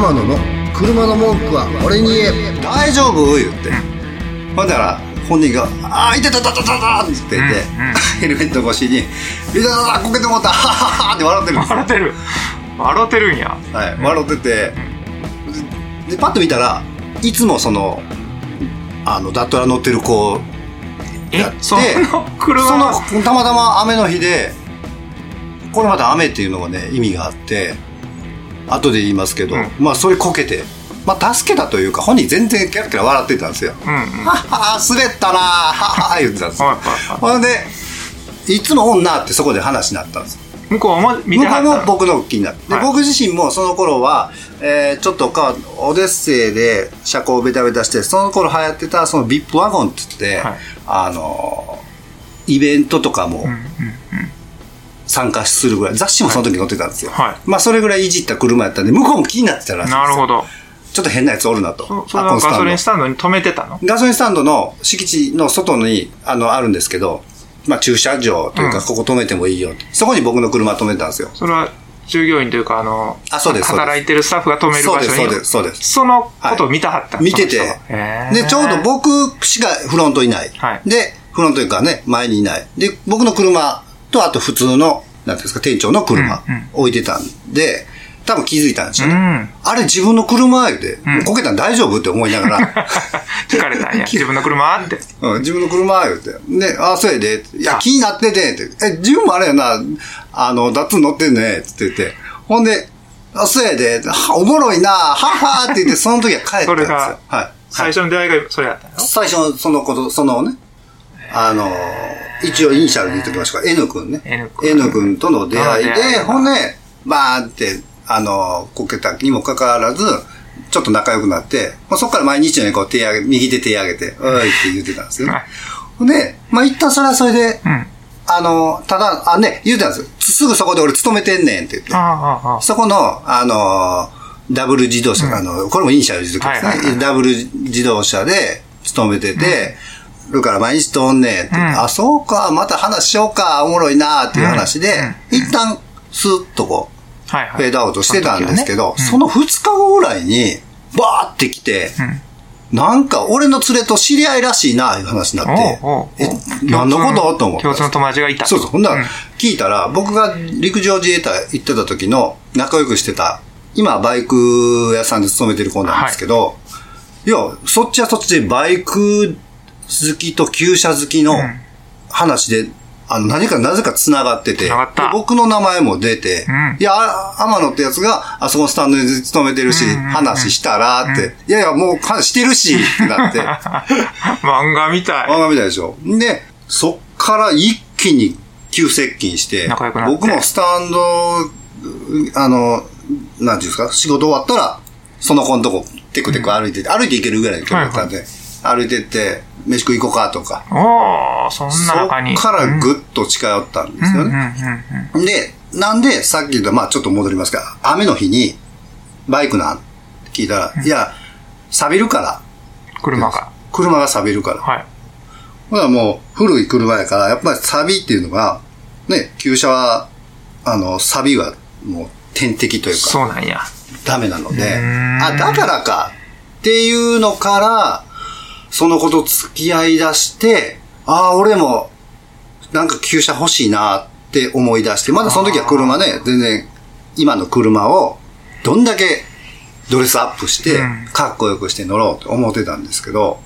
天野の車の文句は俺に言え大丈夫？言って。ほんだら、本人が、あー、いてたたたたたって言って、ヘルメット越しに、いたたたこけてもった、はははって笑ってるんですよ。笑ってる笑ってるんやはい、笑ってて、で、でパッと見たら、いつもその、あの、ダットラ乗ってる子やって、えその車その、たまたま雨の日で、これまた雨っていうのがね、意味があって、後で言いますけど、うん。まあそれこけて、まあ助けたというか、本人全然キャラキャラ笑ってたんですよ。うんうん。はっは滑ったなはっは言ってたんですよ。ほんで、いつも女ってそこで話になったんですよ。向こうも見向てはも僕の気になって、ではい。僕自身もその頃は、えーちょっとかオデッセイで車高をベタベタしてその頃流行ってたそのビップワゴンって言って、はい。あのイベントとかもうん参加するぐらい。雑誌もその時載ってたんですよ、はい。まあそれぐらいいじった車やったんで向こうも気になってたらしいなるほど。ちょっと変なやつおるなと。そそれはガソリンスタンドに止めてたの？ガソリンスタンドの敷地の外にあのあるんですけど、まあ、駐車場というか、うん。ここ止めてもいいよって。そこに僕の車止めたんですよ。それは従業員というかあのあそうです働いてるスタッフが止める場所に？そうですそうですそうです。そのことを見たはった、見てて。で、ちょうど僕しかフロントいない。はい。で、フロントというかね、前にいない。で、僕の車と、あと普通の、なんていうんですか、店長の車置いてたんで、多分気づいたんですよね。うんあれ自分の車言うて、うんこけたん大丈夫って思いながら、聞かれたんや 自分の車あってうん、自分の車言うて。で、あ、そうやで。いや、あ気になってて、って。え、自分もあれやな、あの、ダッツ乗ってんね、って言って。ほんで、あ、そうやで。はおもろいな、はっはーって言って、その時は帰ったんですよ。それがはい。最初の出会いがそれやったの最初のそのこと、そのね、あの、一応イニシャルで言っときましょうか。N 君ね。N 君 N 君との出会いでほんで、バーンって、あの、こけたにもかかわらず、ちょっと仲良くなって、まあ、そこから毎日のようにこう手上げ、右手手上げて、おいって言ってたんですよ。ほんで、まあ、一旦それはそれで、うんあの、ただ、あ、ね、言うてたんですよ。すぐそこで俺勤めてんねんって言ってあ。あああそこの、あの、ダブル自動車、あの、これもイニシャルで言うときですね、はいはいはいダブル自動車で勤めてて、だから毎日通んねんって、ん。あ、そうか、また話しようか、おもろいなっていう話で、一旦、スーッとこう、はいはい。フェードアウトしてたんですけど、そそのの2日後ぐらいに、バーって来て、ん。なんか俺の連れと知り合いらしいな、いう話になってえ、何のこと？と思って。共通の友達がいた。そうそう。ほんならうん、聞いたら、僕が陸上自衛隊行ってた時の仲良くしてた、今バイク屋さんで勤めてる子なんですけど、い、や、そっちはそっちでバイク好きと旧車好きのん。話で、あの、何かなぜか繋がってて、僕の名前も出て、うん。いや、あ天野ってやつが、あそこのスタンドに勤めてるし、うんうんうん話したらって、いやいや、もう話してるし、ってなって、漫画みたい。漫画みたいでしょ。で、そっから一気に急接近して仲良くな僕もスタンド、あの、なんていうんですか、仕事終わったら、その子のとこ、テクテク歩いてて、歩いて行けるぐらいの距離だったんで、歩いてって、飯食い行こうかとか、おおそんなそ中に。っからぐっと近寄ったんですようんうんね。うんうん。で、なんで、さっき言った、まあちょっと戻りますが、雨の日に、バイクなんって聞いたら、いや、錆びるから。車が。車が錆びるから。はい。ほらもう古い車やから、やっぱり錆びっていうのが、ね、旧車は、あの、錆びはもう天敵というか、そうなんや。ダメなので、あ、だからか。っていうのから、その子と付き合い出して、ああ、俺も、なんか旧車欲しいなって思い出して、まだその時は車ね、全然、今の車を、どんだけドレスアップしてうん、かっこよくして乗ろうと思ってたんですけど、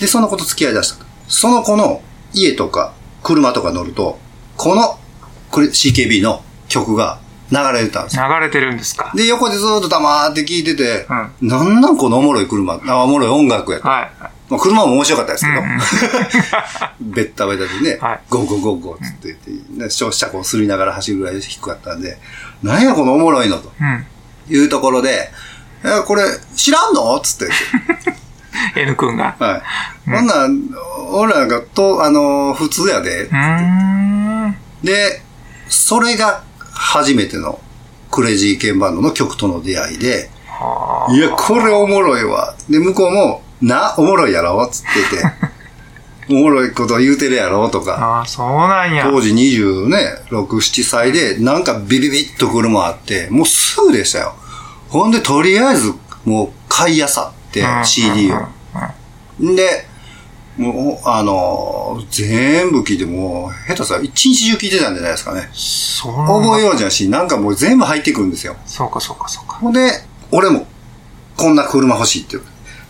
で、その子と付き合い出した。その子の家とか車とか乗ると、この、これ CKB の曲が流れてたんですよ。流れてるんですか？で、横でずーっと黙って聞いてて、うなんなんこのおもろい車、あおもろい音楽やと。はいまあ、車も面白かったですけど、うんうん。ベッタベタでね、はい。ゴーゴーゴーゴーって言って、ね、消費者こうすりながら走るぐらい低かったんで、なんやこのおもろいのとうん。いうところで、え、これ知らんの？つって。言って。N 君が。はい。ほんなら、俺らがと、あのー普通やで。う。ーん。で、それが初めてのクレイジーケンバンドの曲との出会いで、はいや、これおもろいわ。で、向こうも、な、おもろいやろ？つってて、おもろいこと言うてるやろ？とか、ああそうなんや当時26、7歳で、なんかビビビッと車あって、もうすぐでしたよ。ほんで、とりあえず、もう、買いあさってうん、CD をで、もう、あのー全部聞いてもう、下手さ、一日中聞いてたんじゃないですかね。そう覚えようじゃし、なんかもう全部入ってくるんですよ。そうかそうかそうか。ほんで、俺も、こんな車欲しいって。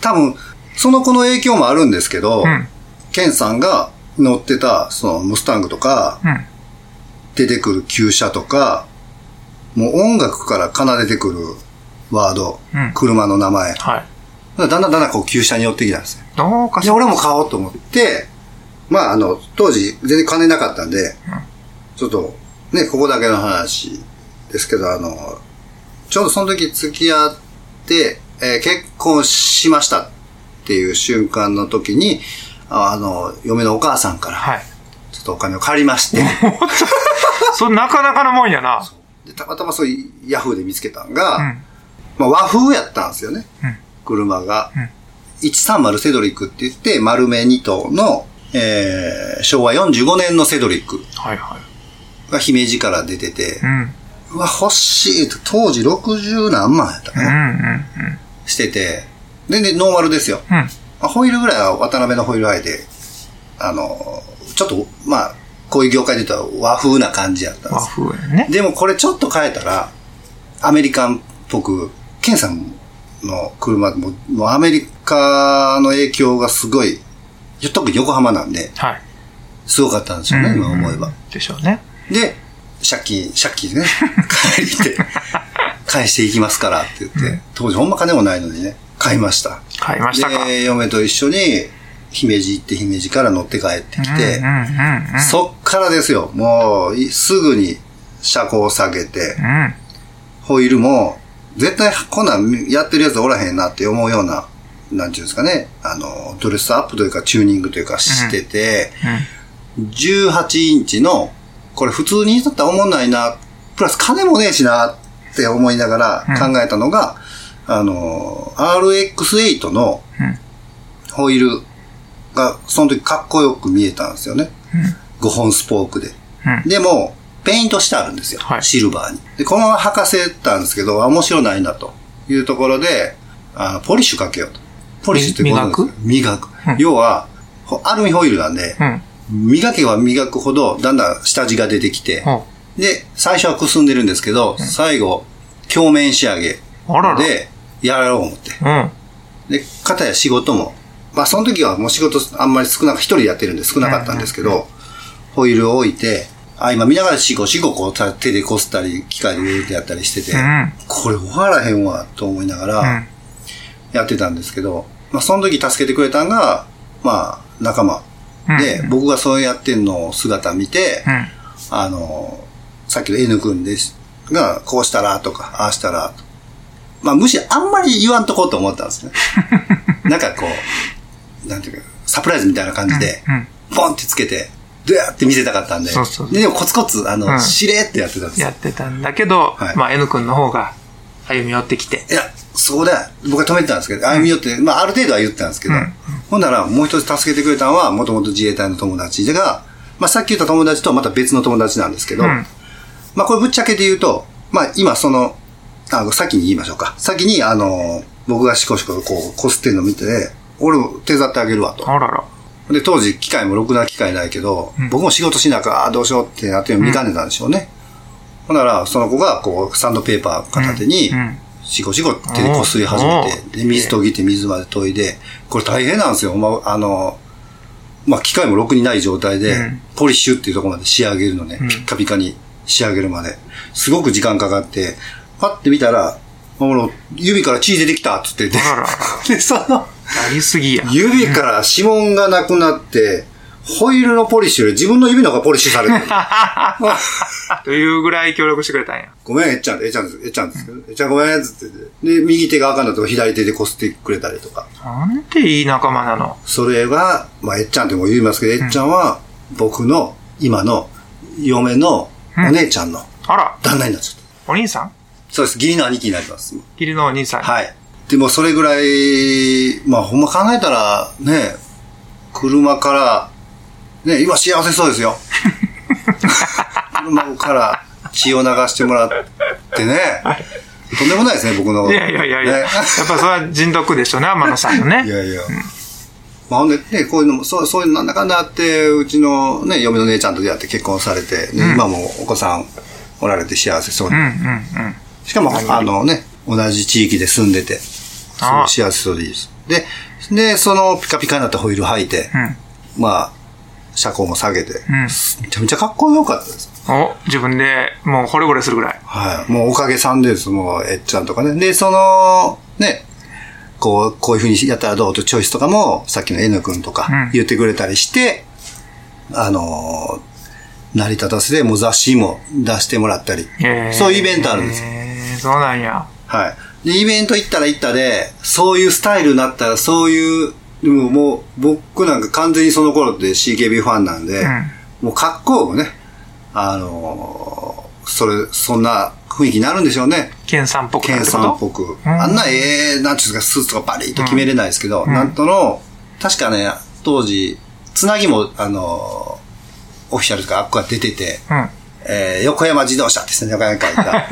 多分、その子の影響もあるんですけど、うん。ケンさんが乗ってた、その、ムスタングとか、うん。出てくる旧車とか、もう音楽から奏でてくるワード、うん車の名前。はい。だんだんだんだんこう旧車に寄ってきたんですよ。で、どうかそう俺も買おうと思って、まああの、当時全然金なかったんで、ちょっと、ね、ここだけの話ですけど、あの、ちょうどその時付き合って、えー結婚しましたっていう瞬間の時に、ああの、嫁のお母さんから、はい。ちょっとお金を借りまして、それなかなかのもんやな。でたまたまそういうヤフーで見つけたんが、うん。まあ和風やったんですよね。うん車が。うん130セドリックって言って、丸目2頭の、えー、昭和45年のセドリックはいはい。が姫路から出ててう、ん。うわ、欲しいと、当時60何万やったかうんうな、んしてて、全然ノーマルですよ。うん。うん。まあ、ホイールぐらいは渡辺のホイールアイで、あの、ちょっと、まあ、こういう業界で言ったら和風な感じやったんで和す風やね。でもこれちょっと変えたら、アメリカンっぽく、ケンさんの車も、もうアメリカの影響がすごい、特に横浜なんで、はい。すごかったんですよね、今思えば。でしょうね。で、借金、借金でね、借りて、返していきますからって言って、当時ほんま金もないのにね、買いました。買いましたか。で、嫁と一緒に、姫路行って姫路から乗って帰ってきて、うんうんうんうん。そっからですよ、もうい、すぐに車高を下げて、うん。ホイールも、絶対こんなんやってるやつおらへんなって思うような、なんていうんですかね、あの、ドレスアップというかチューニングというかしてて、18インチの、これ普通にだったら思んないな、プラス金もねえしなって思いながら考えたのが、あの、RX8 のうんホイールがその時かっこよく見えたんですよね。5本スポークで。うん。でも、ペイントしてあるんですよ。はいシルバーに。で、このまま履かせたんですけど、あ面白ないなというところで、あの、ポリッシュかけようと。ポリッシュってこうなんですよ磨く？うん要は、ほアルミホイールなんで、うん。磨けば磨くほど、だんだん下地が出てきて、ほで、最初はくすんでるんですけど、最後、鏡面仕上げう。あらら。で、やろう思って。うん。で、片や仕事も、まあその時はもう仕事あんまり少なく、一人でやってるんで少なかったんですけど、ホイールを置いて、あ、今見ながらシゴシゴこうた手でこすったり、機械で入れてやったりしてて、うん。これ終わらへんわ、と思いながうらん。やってたんですけど、まあその時助けてくれたんが、まあ仲間で、うん僕がそうやってんのを姿見て、うん。あの、さっきの N 君ですが、こうしたらとか、ああしたらと。まあ、むしろあんまり言わんとこうと思ったんですね。なんかこう、なんていうか、サプライズみたいな感じで、うん。ポンってつけて、ドゥーって見せたかったんで、そうそうででもコツコツ、あの、うんしれーってやってたんですよやってたんだけど、はいまあ N 君の方が歩み寄ってきて。いや、そうだ。僕は止めてたんですけど、歩み寄って、まあ、ある程度は言ってたんですけど、うんほんなら、もう一つ助けてくれたのは、もともと自衛隊の友達が、まあ、さっき言った友達とはまた別の友達なんですけど、うんまあ、これぶっちゃけて言うと、まあ、今その、あの、先に言いましょうか。先に、あの、僕がシコシコこう、こすってんの見て、俺も手伝ってあげるわと。あらら。で、当時、機械もろくな機械ないけど、うん僕も仕事しなきゃ、あーどうしようってなって見かねたんでしょうね。ほんなら、その子が、こう、サンドペーパー片手に、うん。シコシコ手でこすり始めて、で、水研ぎて水まで研いで、これ大変なんですよ。まあ、あの、まあ、機械もろくにない状態で、うんポリッシュっていうところまで仕上げるのね、うんピッカピカに仕上げるまで。すごく時間かかって、パッて見たら、もう指から血出てきたって言っててあららら。で、その、やりすぎや。指から指紋がなくなって、ホイールのポリッシュより自分の指の方がポリッシュされてる。というぐらい協力してくれたんや。ごめん、えっちゃん、えっちゃんです、えっちゃんですえっちゃんごめん、つってて。で、右手が赤んだと左手でこすってくれたりとか。なんていい仲間なの。それが、まあ、えっちゃんっても言いますけど、えっちゃんは、僕の、今の、嫁の、お姉ちゃんの、あら、旦那になっちゃった。お兄さん？そうです、義理の兄貴になります。義理のお兄さん。はい。でも、それぐらい、まあ、ほんま考えたら、ね、車から、ね、今幸せそうですよ。車から血を流してもらってね、とんでもないですね、僕の。いやいやいやいや、ねやっぱそれは人徳でしょうね、天野さんのいね。やいや。まあ、ほんでね、こういうのも、そう、そういうのなんだかんだあって、うちのね、嫁の姉ちゃんと出会って結婚されて、ね今もお子さんおられて幸せそうに。うんうんうん。しかも、あのね、同じ地域で住んでて、すご幸せそうでいいです。で、で、そのピカピカになったホイール履いて、うんまあ、車高も下げて、んめちゃめちゃかっこよかったです。お、自分でもう惚れ惚れするぐらい。はい。もうおかげさんです、もう、えっちゃんとかね。で、その、ね、こう、こういう風にやったらどうとチョイスとかも、さっきの N 君とかうん言ってくれたりして、あのー、成り立たせでもう雑誌も出してもらったり、そういうイベントあるんですよ。へーそうなんや。はい。で、イベント行ったら行ったで、そういうスタイルになったら、そういう、でももう、僕なんか完全にその頃って CKB ファンなんで、うんもう格好もね、あのーそれ、そんな雰囲気になるんでしょうね。ケンさんっぽくなケンさんっぽく。あんなええなんていうんですか、スーツとかバリッと決めれないですけど、なんとの、確かね、当時、つなぎも、あのーオフィシャルとか？あっこが出てて、うん。えー横山自動車ですね、横山に書いた。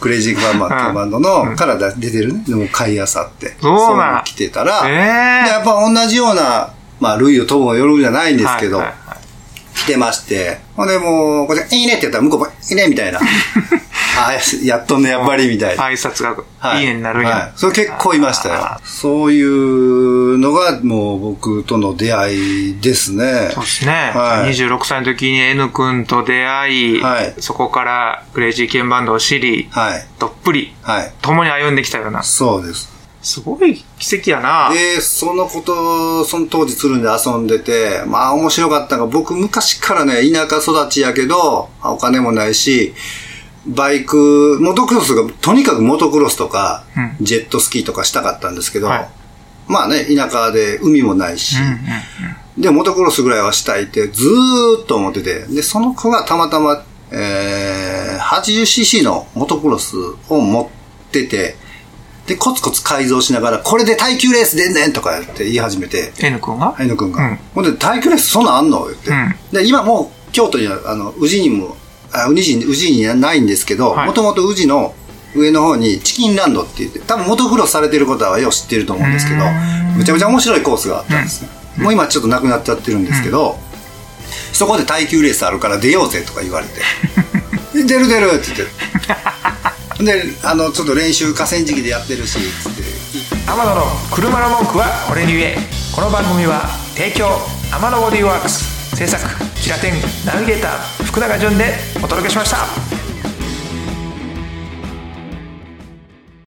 クレイジーバンマンっていうバンドの、からだ出てるね、でも買いあさって。そうなん。いの着てたら、ええでやっぱ同じような、まあ、類を飛ぶもよるじゃないんですけど、はいはいはい。来てまして、ほんでもう、これ、いいねって言ったら向こうも、いいねみたいな。あやっとんね、やっぱりみたいな。挨拶がはいいいになるんや。はい。それ結構いましたよあ。そういうのがもう僕との出会いですね。そうですね。はい26歳の時に N 君と出会い、はいそこからクレイジーケンバンドを知り、はい。どっぷりはい。共に歩んできたような。そうです。すごい奇跡やな。で、そのこと、その当時鶴んで遊んでて、まあ面白かったのが、僕昔からね、田舎育ちやけど、お金もないし、バイク、モトクロスが、とにかくモトクロスとか、うん。ジェットスキーとかしたかったんですけど、はい。まあね、田舎で海もないし、うんうんうん。で、モトクロスぐらいはしたいってずーっと思ってて、で、その子がたまたま、えー、80cc のモトクロスを持ってて、で、コツコツ改造しながら、これで耐久レース出んねんとかやって言い始めて、N 君が？愛野くんが。うん。ほんで、耐久レースそんなんあんの？言って。うん。で、今もう、京都には、あの、宇治にも、あ宇治に、宇治にはないんですけど、はい。もともと宇治の上の方にチキンランドって言って、多分モトクロスされてることはよう知ってると思うんですけど、むちゃむちゃ面白いコースがあったんですね。もう今ちょっとなくなっちゃってるんですけど、そこで耐久レースあるから出ようぜとか言われて、で出る出るって言って。で、あの、ちょっと練習河川敷でやってるし、つって、天野の車の文句は俺に言え。この番組は提供天野ボディーワークス。制作キラテンナビゲーター福永潤でお届けしました。